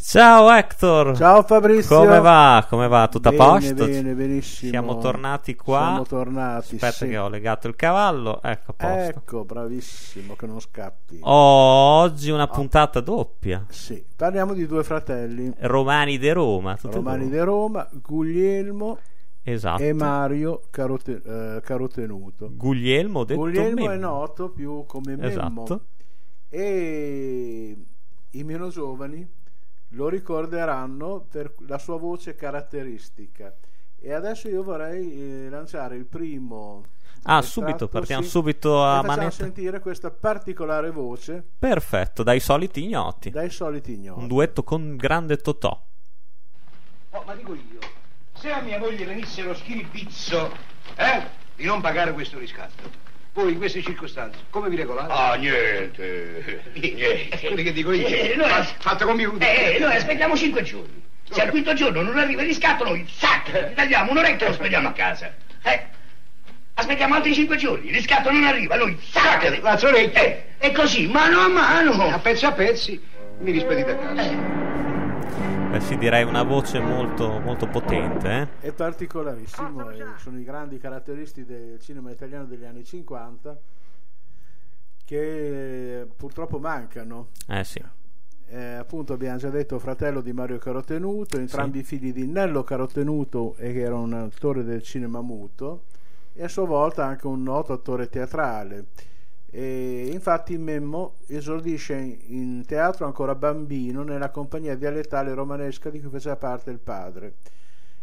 Ciao Hector! Ciao Fabrizio! Come va? Come va? Tutto a posto? Bene, benissimo. Siamo tornati qua. Siamo tornati. Aspetta sì. che ho legato il cavallo. Ecco, posto. Ecco, bravissimo, che non scappi. Oh, oggi una puntata doppia. Sì, parliamo di due fratelli. Romani de Roma. Romani di Roma, Guglielmo Esatto. e Mario Carote- eh, Carotenuto. Guglielmo detto Guglielmo Memmo. è noto più come Memmo Esatto. e i meno giovani lo ricorderanno per la sua voce caratteristica. E adesso io vorrei eh, lanciare il primo. Ah, estratto, subito, partiamo sì, subito a manetta. sentire questa particolare voce Perfetto, dai soliti ignoti. dai soliti ignoti. Un duetto con grande Totò. Oh, ma dico io, se a mia moglie venisse lo schiribizzo, eh, di non pagare questo riscatto, voi in queste circostanze, come vi regolate? Ah, niente. Niente. Quelli che dico io, Eh, noi- fa- fatto compiuto. Eh, noi aspettiamo cinque giorni. Se al quinto giorno non arriva il riscatto, noi sac, tagliamo un'oretta e lo spediamo a casa. Eh? Aspettiamo altri cinque giorni, il riscatto non arriva, noi sac. Fazzoletto. Eh, e così, mano a mano. A pezzi a pezzi, mi rispedite a casa. Eh, Beh, sì, direi una voce molto, molto potente. Eh? È particolarissimo, e sono i grandi caratteristi del cinema italiano degli anni 50 che purtroppo mancano. Eh sì. Eh, appunto abbiamo già detto fratello di Mario Carotenuto, entrambi figli di Nello Carotenuto e che era un attore del cinema muto e a sua volta anche un noto attore teatrale. E infatti Memmo esordisce in teatro ancora bambino nella compagnia dialettale romanesca di cui faceva parte il padre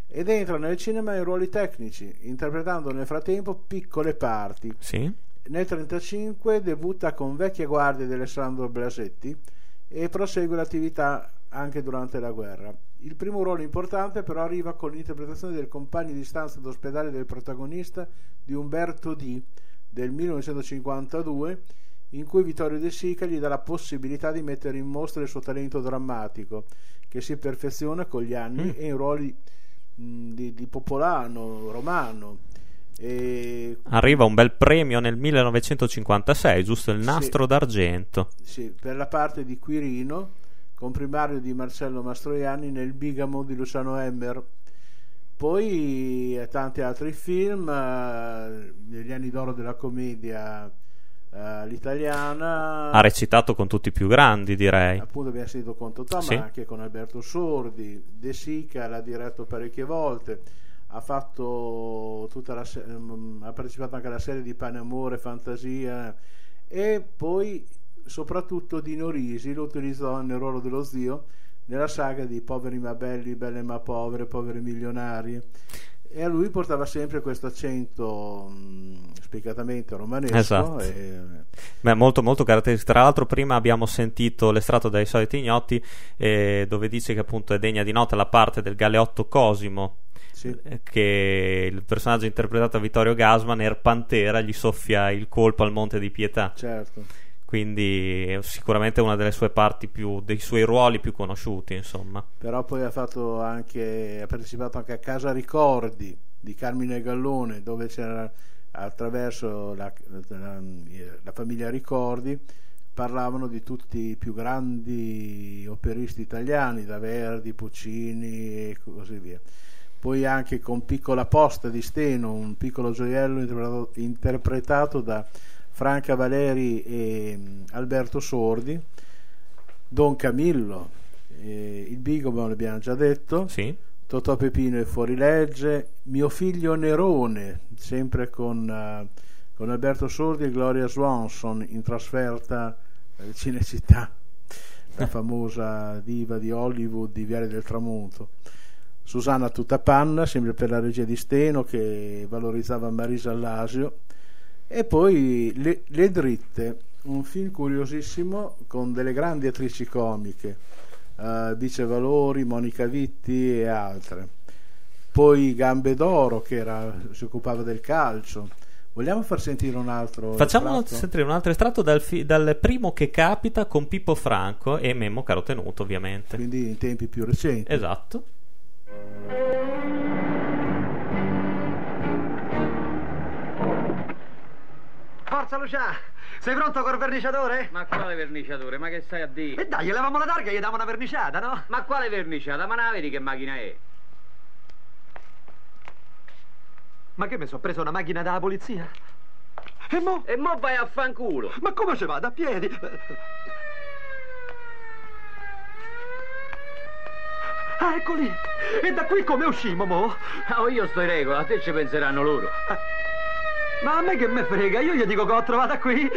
ed entra nel cinema in ruoli tecnici, interpretando nel frattempo piccole parti. Sì. Nel 1935 debutta con Vecchie Guardie di Alessandro Blasetti e prosegue l'attività anche durante la guerra. Il primo ruolo importante però arriva con l'interpretazione del compagno di stanza d'ospedale del protagonista di Umberto D del 1952 in cui Vittorio De Sica gli dà la possibilità di mettere in mostra il suo talento drammatico che si perfeziona con gli anni Mm. e in ruoli mh, di, di popolano, romano. E Arriva un bel premio nel 1956, giusto il Sì. nastro d'argento. Sì, per la parte di Quirino, comprimario di Marcello Mastroianni nel Bigamo di Luciano Emmer. Poi eh, tanti altri film, eh, negli anni d'oro della commedia eh, all'italiana. Ha recitato con tutti i più grandi, direi. Appunto abbiamo sentito con Totò, Sì. ma anche con Alberto Sordi, De Sica l'ha diretto parecchie volte, ha fatto tutta la se- mm, ha partecipato anche alla serie di Pane Amore, Fantasia e poi soprattutto Dino Risi lo utilizzò nel ruolo dello zio nella saga di Poveri ma belli, belle ma povere, poveri milionari. E a lui portava sempre questo accento mh, spiccatamente romanesco. Esatto. e- Beh, molto molto caratteristico. Tra l'altro, prima abbiamo sentito l'estratto dai soliti ignoti, eh, dove dice che appunto è degna di nota la parte del galeotto Cosimo. eh, Che il personaggio interpretato da Vittorio Gasman, Er Pantera, gli soffia il colpo al Monte di Pietà. Certo. Quindi sicuramente una delle sue parti più, dei suoi ruoli più conosciuti, insomma. però poi ha anche ha partecipato anche a Casa Ricordi di Carmine Gallone dove c'era attraverso la, la- la famiglia Ricordi parlavano di tutti i più grandi operisti italiani da Verdi, Puccini e così via poi anche con Piccola Posta di Steno un piccolo gioiello interpretato, interpretato da Franca Valeri e mm, Alberto Sordi Don Camillo eh, il Bigamo l'abbiamo già detto Sì, Totò Pepino e Fuorilegge mio figlio Nerone sempre con, eh, con Alberto Sordi e Gloria Swanson in trasferta a Cinecittà la famosa diva di Hollywood di Viale del Tramonto. Susanna Tutapanna sempre per la regia di Steno che valorizzava Marisa Allasio e poi le, le dritte un film curiosissimo con delle grandi attrici comiche, uh, Bice Valori, Monica Vitti e altre. Poi Gambe d'Oro che era, si occupava del calcio. Vogliamo far sentire un altro Facciamo estratto? sentire un altro estratto dal, fi- dal primo che capita con Pippo Franco e Memmo Carotenuto, ovviamente. Quindi in tempi più recenti. Esatto. Forza Lucia, sei pronto col verniciatore? Ma quale verniciatore? Ma che stai a dire? E dai, gli levamo la targa e gli diamo una verniciata, no? Ma quale verniciata? Ma non la vedi che macchina è? Ma che mi sono preso una macchina dalla polizia? E mo? E mo vai a fanculo! Ma come ci vado? A piedi? Ah, ecco lì! E da qui come uscimo, mo? Oh, io sto in regola, a te ci penseranno loro. Ma a me che me frega, io gli dico che ho trovata qui.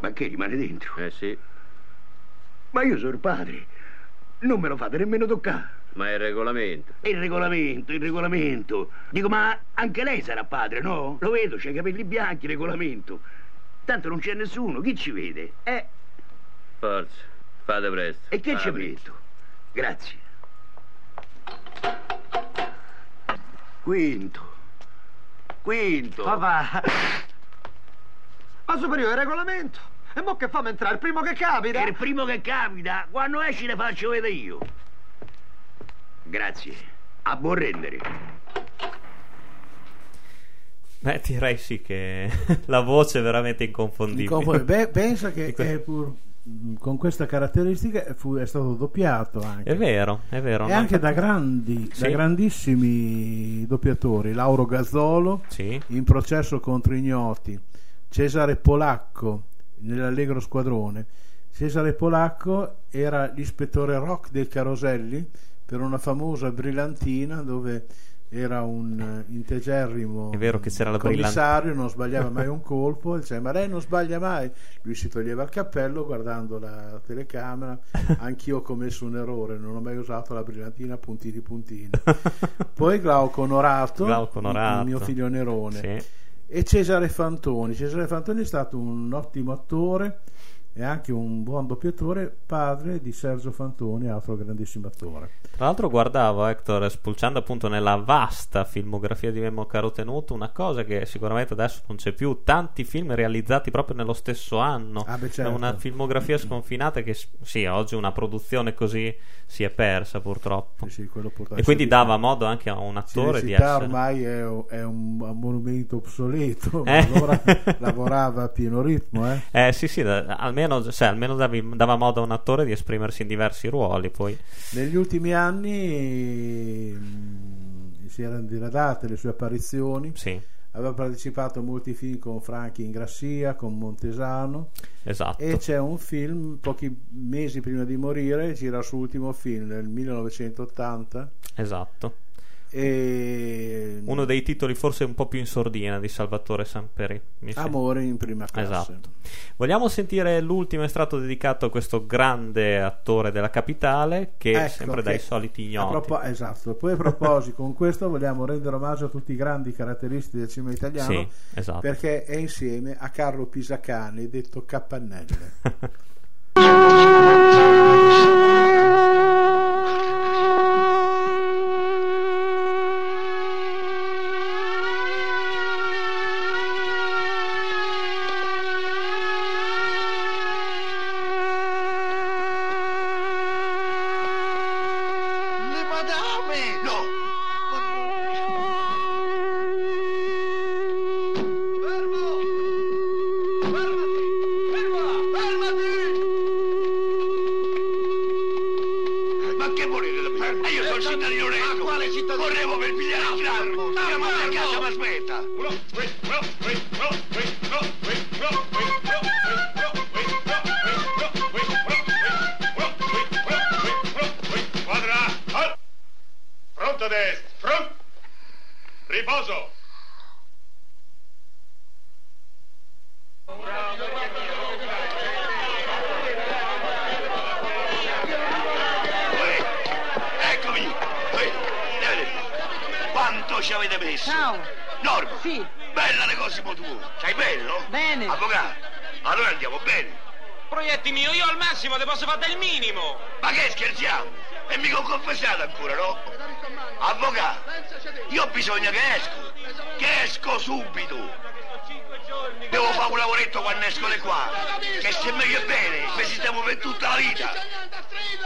Ma che rimane dentro? Eh sì, Ma io sono il padre. Non me lo fate nemmeno toccare. ma è il regolamento. Il regolamento, il regolamento. Dico, ma anche lei sarà padre, no? Lo vedo, c'ha i capelli bianchi, regolamento. Tanto non c'è nessuno, chi ci vede? Eh, Forza, fate presto. e che ci metto? Grazie. Quinto. Quinto. Papà. Ma superiore il regolamento. E mo che fammi entrare? Il primo che capita? È il primo che capita, quando esci le faccio vedere io. Grazie. A buon rendere. Beh, direi sì che la voce è veramente inconfondibile. Inconfondibile. Beh, pensa che è pur- con questa caratteristica fu- è stato doppiato anche. È vero, è vero. E no? anche da, grandi, Sì. da grandissimi doppiatori, Lauro Gazzolo Sì, in processo contro ignoti, Cesare Polacco nell'Allegro Squadrone. Cesare Polacco era l'ispettore rock del Caroselli per una famosa brillantina dove era un eh, integerrimo È vero che c'era la commissario, non sbagliava mai un colpo, e diceva ma lei non sbaglia mai. Lui si toglieva il cappello guardando la telecamera, anch'io ho commesso un errore, non ho mai usato la brillantina puntini puntini. Poi Glauco Onorato, Glauco Onorato. il mio figlio Nerone, sì. e Cesare Fantoni. Cesare Fantoni è stato un ottimo attore e anche un buon doppiatore, padre di Sergio Fantoni, altro grandissimo attore. Tra l'altro guardavo Hector spulciando appunto nella vasta filmografia di Memmo Carotenuto una cosa che sicuramente adesso non c'è più, tanti film realizzati proprio nello stesso anno, Ah, beh, È certo. una filmografia sconfinata che sì, oggi una produzione così si è persa purtroppo. Sì, sì, E quindi dava modo anche a un attore di essere... ormai è, è un, monumento obsoleto, ma Eh. allora lavorava a pieno ritmo. Eh? Eh sì sì, da- almeno, cioè, almeno davi- dava modo a un attore di esprimersi in diversi ruoli poi. Negli ultimi anni mh, si erano diradate le sue apparizioni, Sì, aveva partecipato a molti film con Franchi Ingrassia, con Montesano esatto. e c'è un film pochi mesi prima di morire, gira il suo ultimo film nel 1980 Esatto. E Uno dei titoli forse un po' più in sordina di Salvatore Samperi. Amore in prima classe. Esatto. Vogliamo sentire l'ultimo estratto dedicato a questo grande attore della capitale che è Ecco sempre che dai soliti ignoti. propo- esatto. Poi a proposito, con questo vogliamo rendere omaggio a tutti i grandi caratteristi del cinema italiano Sì, esatto. perché è insieme a Carlo Pisacane, detto Capannelle. Ciao. Norma. Sì. Bella le cose mo tu. Sei bello? Bene. Avvocato. Allora andiamo bene. Proietti mio, io al massimo ti posso fare del minimo. Ma che scherziamo? E mica ho confessato ancora, no? Avvocato, io ho bisogno che esco. Che esco subito. Devo fare un lavoretto quando esco di qua. Che se meglio è bene, mi stiamo per tutta la vita.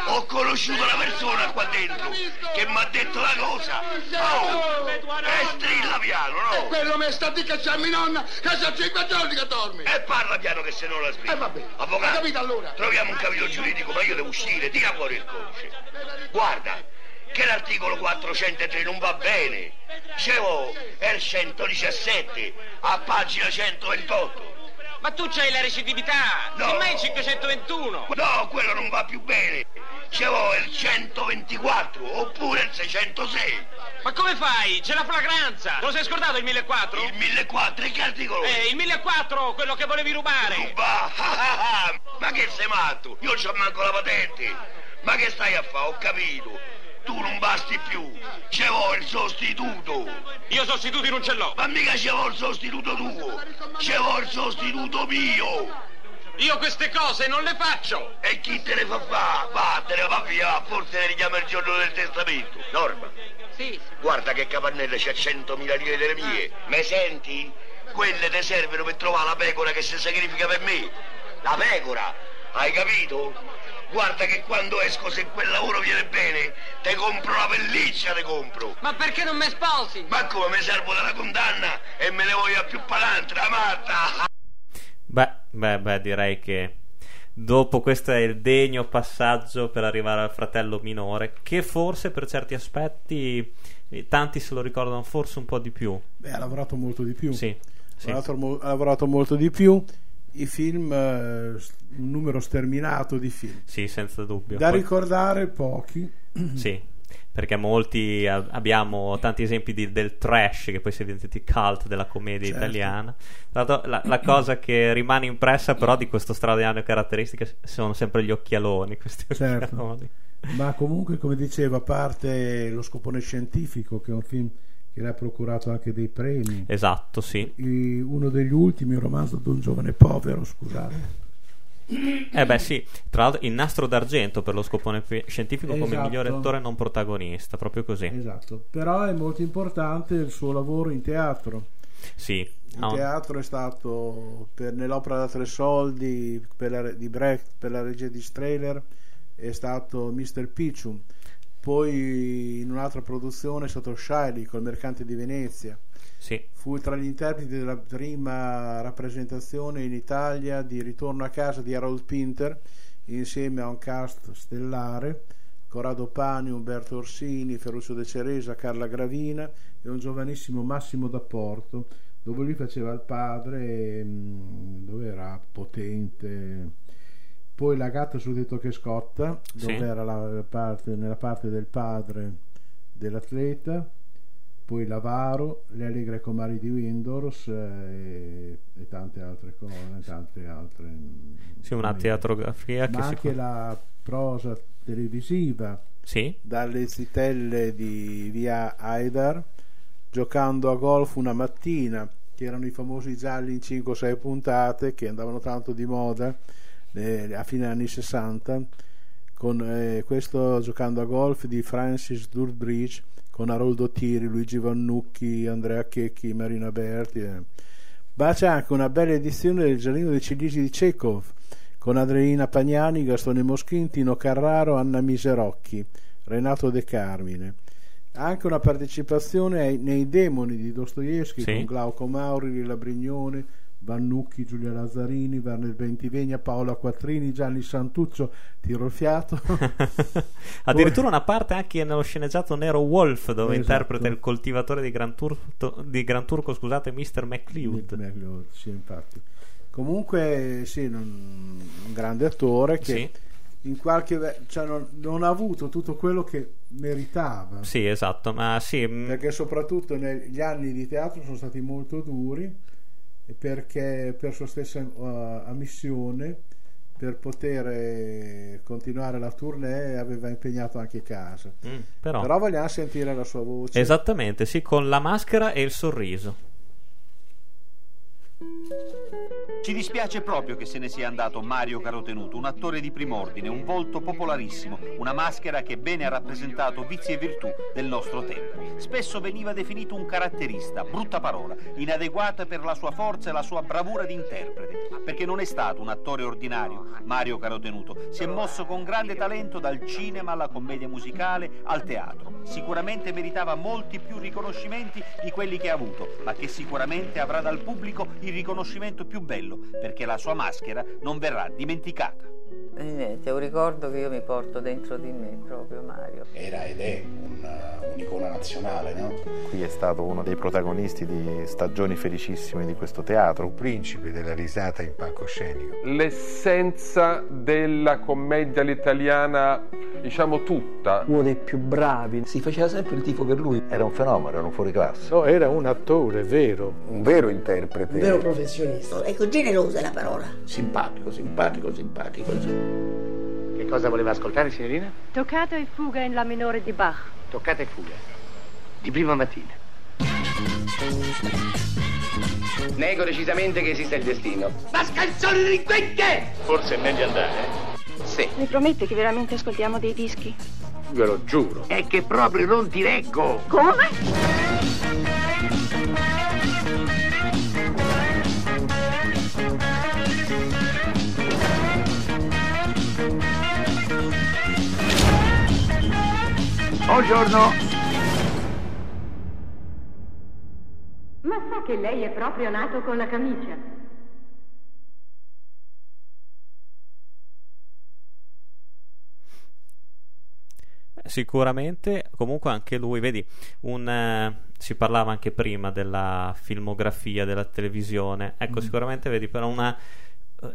Ho conosciuto una persona qua dentro che mi ha detto una cosa. Oh, e strilla piano, no? Quello mi sta di cacciarmi nonna, che sono cinque giorni che dormi. E parla piano che se no la sbrighi. Eh, vabbè. Avvocato, Hai capito allora? troviamo un capitolo giuridico, ma io devo uscire, tira fuori il codice. Guarda, che l'articolo 403 non va bene. Dicevo, è il 117, a pagina 128. Ma tu c'hai la recidività. No. Semmai il 521. No, quello non va più bene. Dicevo, è il 124, oppure il 606. Ma come fai? C'è la flagranza. Lo sei scordato il 1004? Il 1004, e che articolo? Eh, il 1004, quello che volevi rubare. Ruba! Ma che sei matto? Io c'ho manco la patente. Ma che stai a fare? Ho capito. Tu non basti più. Ci vuole il sostituto. Io sostituti non ce l'ho. Ma mica ci vuole il sostituto tuo. Ci vuole il sostituto mio. Io queste cose non le faccio. E chi te ne fa fa? Vattene, va via. Forse ne richiama il giorno del testamento. Norma, Sì. guarda che capannella c'ha 100.000 lire delle mie. Me senti? Quelle te servono per trovare la pecora che si sacrifica per me. La pecora, hai capito? Guarda che quando esco, se quel lavoro viene bene, te compro la pelliccia, te compro. Ma perché non mi sposi? Ma come mi servo della condanna e me ne voglio a più palantra, matta? Beh, beh, beh, direi che dopo questo è il degno passaggio per arrivare al fratello minore, che forse per certi aspetti eh, tanti se lo ricordano forse un po' di più. Beh, ha lavorato molto di più. Sì, sì. Ha, lavorato, mo- ha lavorato molto di più. I film, eh, un numero sterminato di film. Sì, senza dubbio. Da Poi- ricordare pochi. Sì, perché molti abbiamo tanti esempi di- del trash che poi si è diventati cult della commedia Certo. italiana. La, la cosa che rimane impressa però di questo straordinario caratteristiche sono sempre gli occhialoni. Questi Certo. occhialoni. Ma comunque, come dicevo, a parte lo scopone scientifico, che è un film che le ha procurato anche dei premi, Esatto, sì. i- uno degli ultimi, un romanzo di un giovane povero, scusate. Eh beh sì, tra l'altro il nastro d'argento per lo scopone fi- scientifico come Esatto. migliore attore non protagonista, proprio così. Esatto. Però è molto importante il suo lavoro in teatro. Sì. Il un- teatro è stato per, nell'opera da tre soldi per la- di Brecht per la regia di Strehler è stato Mr. Pichum poi in un'altra produzione è stato Shiley col Mercante di Venezia Sì. fu tra gli interpreti della prima rappresentazione in Italia di Ritorno a casa di Harold Pinter insieme a un cast stellare Corrado Pani, Umberto Orsini, Ferruccio De Ceresa, Carla Gravina e un giovanissimo Massimo D'Apporto dove lui faceva il padre mm, dove era potente poi la gatta sul tetto che scotta dove Sì. era la parte, nella parte del padre dell'atleta poi Lavaro, Le allegre comari di Windors eh, e, e tante altre cose, tante altre Sì, una teatrografia che ma anche sicur- la prosa televisiva. Sì, dalle zitelle di via Haidar giocando a golf una mattina che erano i famosi gialli in 5 o 6 puntate che andavano tanto di moda eh, a fine anni 60 con eh, questo giocando a golf di Francis Durbridge con Aroldo Tiri, Luigi Vannucchi, Andrea Checchi, Marina Berti eh. ma c'è anche una bella edizione del Giardino dei Ciliegi di Chekhov con Adriana Pagnani, Gastone Moschin, Tino Carraro, Anna Miserocchi, Renato De Carmine. Anche una partecipazione ai- nei demoni di Dostoevsky Sì. con Glauco Mauri, Lilla Brignone, Vannucchi, Giulia Lazzarini, Werner Bentivegna, Paola Quattrini, Gianni Santuccio, tiro il fiato. addirittura una parte anche nello sceneggiato Nero Wolf dove Esatto. interpreta il coltivatore di Gran, Turco, di Gran Turco, scusate, Mr. McLeod. Meglio, sì, infatti. Comunque, sì, non- un grande attore che Sì. In qualche cioè non, non ha avuto tutto quello che meritava. Sì, esatto, ma sì, mm, perché soprattutto negli anni di teatro sono stati molto duri perché per sua stessa uh, ammissione per poter eh, continuare la tournée aveva impegnato anche casa. Mm, però. Però vogliamo sentire la sua voce. Esattamente, sì, con la maschera e il sorriso. Ci dispiace proprio che se ne sia andato Mario Carotenuto, un attore di prim'ordine, un volto popolarissimo, una maschera che bene ha rappresentato vizi e virtù del nostro tempo. Spesso veniva definito un caratterista, brutta parola, inadeguata per la sua forza e la sua bravura di interprete, perché non è stato un attore ordinario, Mario Carotenuto. Si è mosso con grande talento dal cinema alla commedia musicale al teatro. Sicuramente meritava molti più riconoscimenti di quelli che ha avuto, ma che sicuramente avrà dal pubblico il riconoscimento più bello, perché la sua maschera non verrà dimenticata. E niente, è un ricordo che io mi porto dentro di me, proprio Mario. Era ed è un, un'icona nazionale, no? Qui è stato uno dei protagonisti di stagioni felicissime di questo teatro. Un principe della risata in palcoscenico. L'essenza della commedia all'italiana, diciamo tutta. Uno dei più bravi, si faceva sempre il tifo per lui. Era un fenomeno, era un fuoriclasse. No, era un attore vero. Un vero interprete. Un vero professionista. Ecco, generosa è la parola. Simpatico, simpatico, simpatico. Che cosa voleva ascoltare, signorina? Toccata e fuga in La minore di Bach. Toccata e fuga. Di prima mattina. Nego decisamente che esista il destino. Mascalzone delinquente! Forse è meglio andare. Sì. Mi promette che veramente ascoltiamo dei dischi? Ve lo giuro. È che proprio non ti reggo. Come? Buongiorno. Ma sa che lei è proprio nato con la camicia? Sicuramente, comunque anche lui, vedi, un, eh, si parlava anche prima della filmografia della televisione, ecco Mm. sicuramente vedi però una...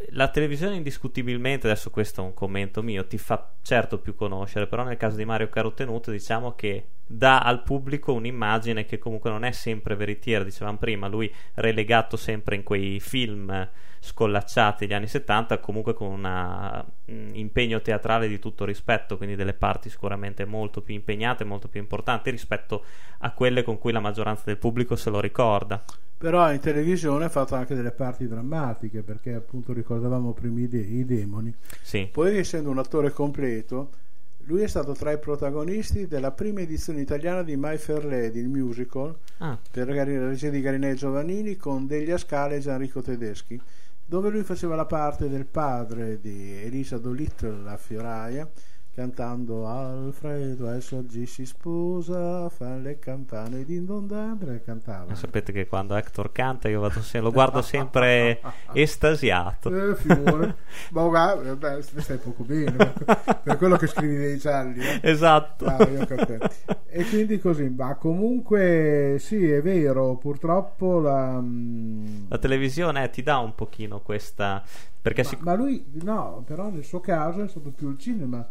La televisione indiscutibilmente, adesso questo è un commento mio, ti fa certo più conoscere, però nel caso di Mario Carotenuto diciamo che dà al pubblico un'immagine che comunque non è sempre veritiera, dicevamo prima, lui relegato sempre in quei film scollacciati degli anni 70, comunque con un impegno teatrale di tutto rispetto, quindi delle parti sicuramente molto più impegnate, molto più importanti rispetto a quelle con cui la maggioranza del pubblico se lo ricorda. Però in televisione ha fatto anche delle parti drammatiche, perché appunto ricordavamo prima i, de- i demoni. Sì. Poi essendo un attore completo, lui è stato tra i protagonisti della prima edizione italiana di My Fair Lady, il musical, Ah. per la regia di Garinè Giovannini con Delia Scala e Gianrico Tedeschi, dove lui faceva la parte del padre di Elisa Dolittle, la fioraia, cantando Alfredo adesso oggi si sposa, fa le campane di Indondandre, cantava. Sapete che quando Hector canta io vado se- lo guardo sempre estasiato. Eh, figure. ma guarda, beh, stai poco bene per quello che scrivi dei gialli. eh. Esatto. Ah, e quindi così, ma comunque sì, è vero, purtroppo la... mm, La televisione eh, ti dà un pochino questa... Perché Ma, sic- ma lui, no, però nel suo caso è stato più il cinema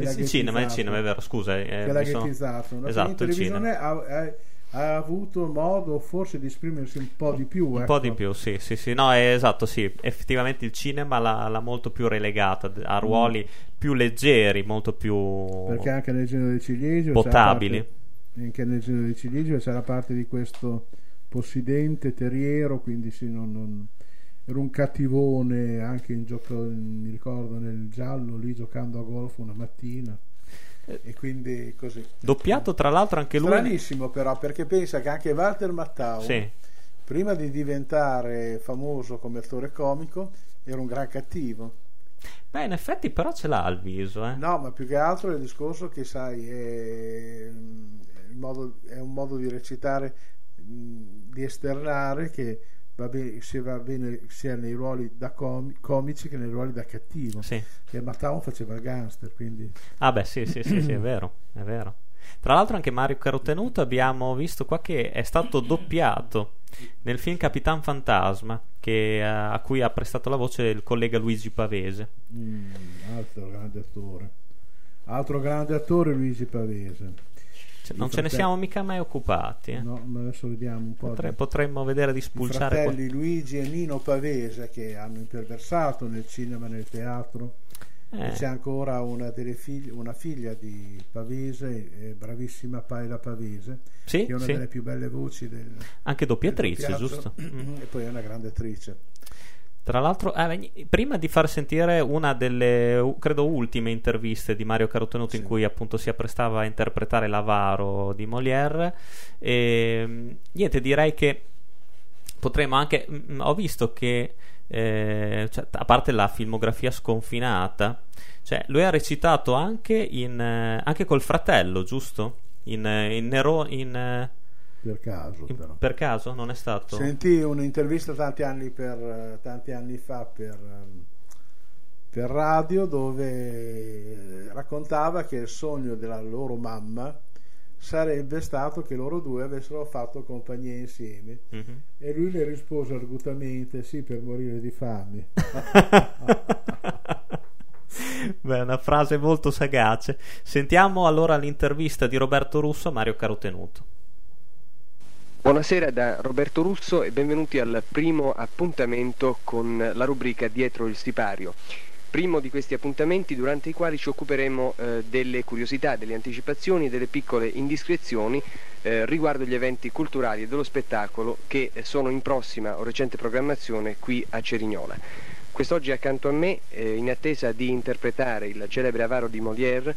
il, cinema, il cinema, è vero, scusa. eh, che l'ha sono- ghettizzato. La Esatto, il televisione cinema. ha, ha- ha avuto modo forse di esprimersi un po' di più. Un ecco. po' di più, sì, sì, sì, no, è esatto, sì, effettivamente il cinema l'ha, l'ha molto più relegata a ruoli più leggeri, molto più Mm. Perché anche nel genere di Ciliegio potabili. parte- anche nel genere di Ciliegio c'è la parte di questo possidente terriero, quindi sì, non, non- era un cattivone anche in gioco, mi ricordo nel giallo lì giocando a golf una mattina. E quindi così. Doppiato tra l'altro anche lui. Stranissimo però, perché pensa che anche Walter Mattau, Sì. prima di diventare famoso come attore comico, era un gran cattivo. Beh, in effetti però ce l'ha al viso, eh. No, ma più che altro è il discorso che sai, è, il modo- è un modo di recitare, mh, di esternare che va bene, sia, va bene sia nei ruoli da comi- comici che nei ruoli da cattivo. Sì. Che Mattau faceva il gangster, quindi... Ah beh, sì, sì, sì, sì, è vero, è vero. Tra l'altro anche Mario Carotenuto abbiamo visto qua che è stato doppiato nel film Capitan Fantasma, che, eh, a cui ha prestato la voce il collega Luigi Pavese. Mm, altro grande attore. Altro grande attore Luigi Pavese. Cioè, i non ce ne siamo mica mai occupati. eh. No, ma adesso vediamo un po'. Potre- di- potremmo vedere di i spulciare fratelli Luigi e Nino Pavese che hanno imperversato nel cinema e nel teatro. Eh. C'è ancora una, delle figlie- una figlia di Pavese, eh, bravissima Paela Pavese, Sì, che è una sì. delle più belle voci del, Anche doppiatrice, del giusto? E poi è una grande attrice. Tra l'altro, eh, prima di far sentire una delle, credo, ultime interviste di Mario Carotenuto in cui appunto si apprestava a interpretare l'avaro di Molière, ehm, niente, direi che potremmo anche. mm, ho visto che, eh, cioè, a parte la filmografia sconfinata, cioè, lui ha recitato anche, in, eh, anche col fratello, giusto? In, eh, in Nero. In, eh, Per caso, in- però. per caso non è stato. Sentì un'intervista tanti anni, per, eh, tanti anni fa per, ehm, per radio dove eh, raccontava che il sogno della loro mamma sarebbe stato che loro due avessero fatto compagnia insieme Mhm. e lui le rispose argutamente sì per morire di fame Beh, una frase molto sagace. Sentiamo allora l'intervista di Roberto Russo a Mario Carotenuto. Buonasera da Roberto Russo e benvenuti al primo appuntamento con la rubrica Dietro il sipario. Primo di questi appuntamenti durante i quali ci occuperemo eh, delle curiosità, delle anticipazioni e delle piccole indiscrezioni eh, riguardo gli eventi culturali e dello spettacolo che sono in prossima o recente programmazione qui a Cerignola. Quest'oggi accanto a me, eh, in attesa di interpretare il celebre avaro di Molière,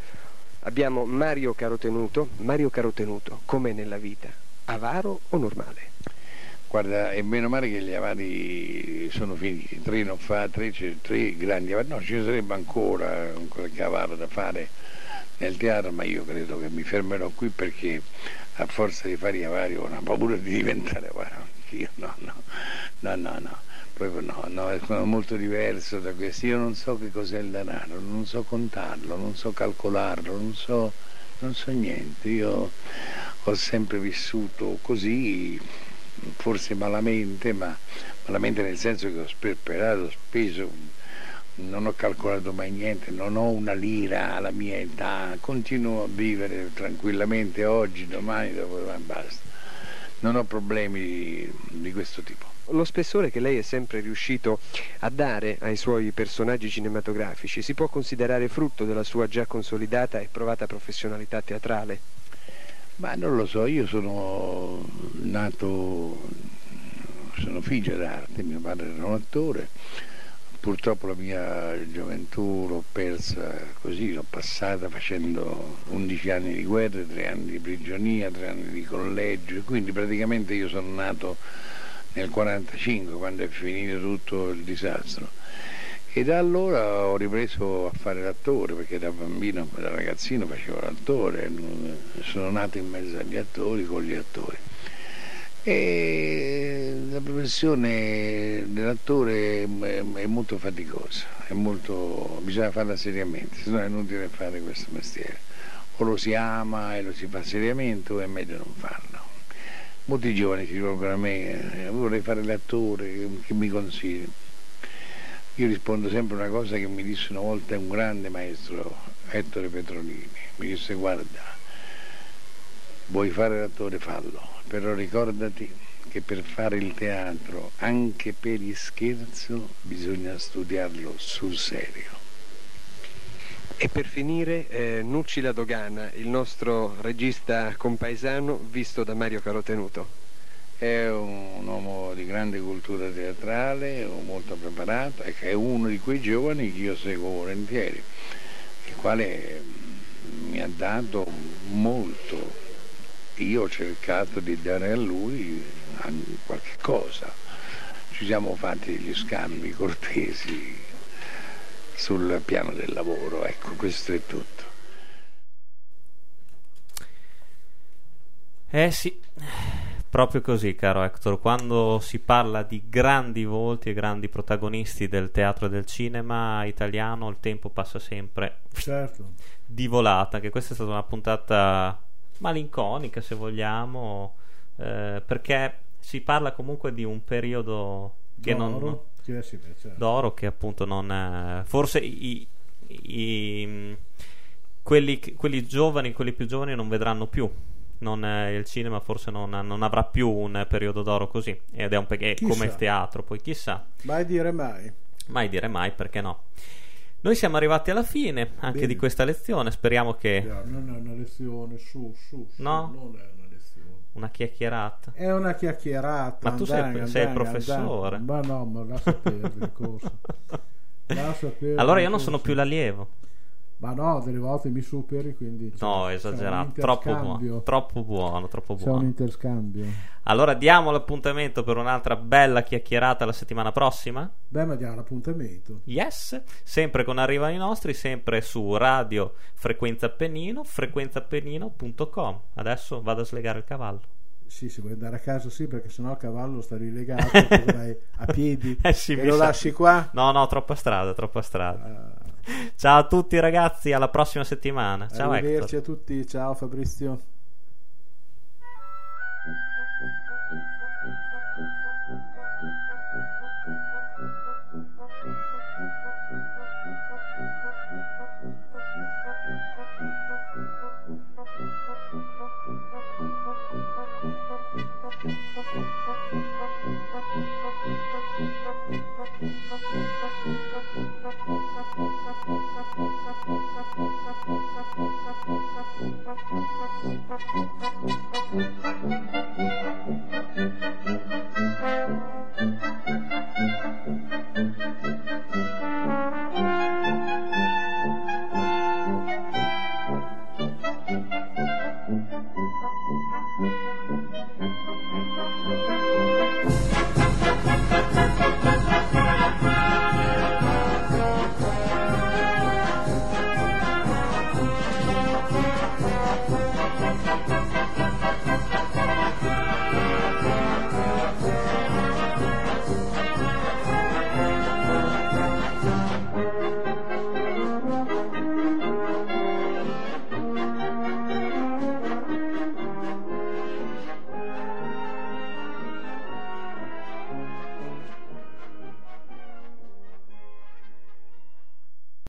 abbiamo Mario Carotenuto. Mario Carotenuto, com'è nella vita? Avaro o normale? Guarda, è meno male che gli avari sono finiti, tre non fa, tre, tre grandi avari, no, ci sarebbe ancora qualche avaro da fare nel teatro, ma io credo che mi fermerò qui perché a forza di fare gli avari ho una paura di diventare avaro, io no, no, no, no, no, proprio no, no, è molto diverso da questo, io non so che cos'è il denaro, non so contarlo, non so calcolarlo, non so, non so niente, io ho sempre vissuto così, forse malamente, ma malamente nel senso che ho sperperato, ho speso, non ho calcolato mai niente, non ho una lira alla mia età, continuo a vivere tranquillamente oggi, domani, dopo, ma basta. Non ho problemi di, di questo tipo. Lo spessore che lei è sempre riuscito a dare ai suoi personaggi cinematografici si può considerare frutto della sua già consolidata e provata professionalità teatrale? Ma non lo so, io sono nato, sono figlio d'arte, mio padre era un attore, purtroppo la mia gioventù l'ho persa così, l'ho passata facendo 11 anni di guerra, 3 anni di prigionia, 3 anni di collegio, quindi praticamente io sono nato nel 45 quando è finito tutto il disastro. E da allora ho ripreso a fare l'attore, perché da bambino, da ragazzino facevo l'attore, sono nato in mezzo agli attori, con gli attori. E la professione dell'attore è, molto faticosa, è molto, bisogna farla seriamente, se no è inutile fare questo mestiere. O lo si ama e lo si fa seriamente o è meglio non farlo. Molti giovani si rivolgono a me, eh, vorrei fare l'attore, che mi consigli? Io rispondo sempre una cosa che mi disse una volta un grande maestro, Ettore Petrolini, mi disse guarda, vuoi fare l'attore fallo, però ricordati che per fare il teatro, anche per il scherzo, bisogna studiarlo sul serio. E per finire, eh, Nucci La Dogana, il nostro regista compaesano visto da Mario Carotenuto. È un uomo di grande cultura teatrale, molto preparato è uno di quei giovani che io seguo volentieri, il quale mi ha dato molto. Io ho cercato di dare a lui qualche cosa. Ci siamo fatti degli scambi cortesi sul piano del lavoro, ecco, questo è tutto. Eh sì, proprio così, caro Hector. Quando si parla di grandi volti e grandi protagonisti del teatro e del cinema italiano, il tempo passa sempre certo. di volata. Che questa è stata una puntata malinconica, se vogliamo, eh, perché si parla comunque di un periodo che d'oro, non. Che sì, beh, certo. d'oro che appunto non. eh, forse i, i- quelli, quelli giovani, quelli più giovani non vedranno più non, eh, il cinema forse non, non avrà più un periodo d'oro così, ed è, un pe- come il teatro, poi chissà, Mai dire mai. mai dire mai perché no. Noi siamo arrivati alla fine anche Bene. di questa lezione, speriamo che Non è una lezione, su, su, su, No? non è una lezione. una chiacchierata. È una chiacchierata. Ma tu sei- andang, sei il andang, professore. andang. Ma no, ma lascia perdere il corso. Allora io non sono corso. più l'allievo. Ma no, delle volte mi superi, quindi... No, c'è- esagerato, troppo buono, troppo buono, troppo C'è un buono. interscambio. Allora diamo l'appuntamento per un'altra bella chiacchierata la settimana prossima. Beh, ma diamo l'appuntamento. Yes, sempre con Arrivano i nostri, sempre su radio Frequenza Appennino, frequenzaappennino.com. Adesso vado a slegare il cavallo. Sì, se vuoi andare a casa sì, perché sennò il cavallo sta rilegato, vai a piedi Eh sì, e lo sa. lasci qua. No, no, troppa strada, troppa strada. Ciao a tutti ragazzi, alla prossima settimana. Ciao Arrivederci Hector. a tutti, ciao Fabrizio.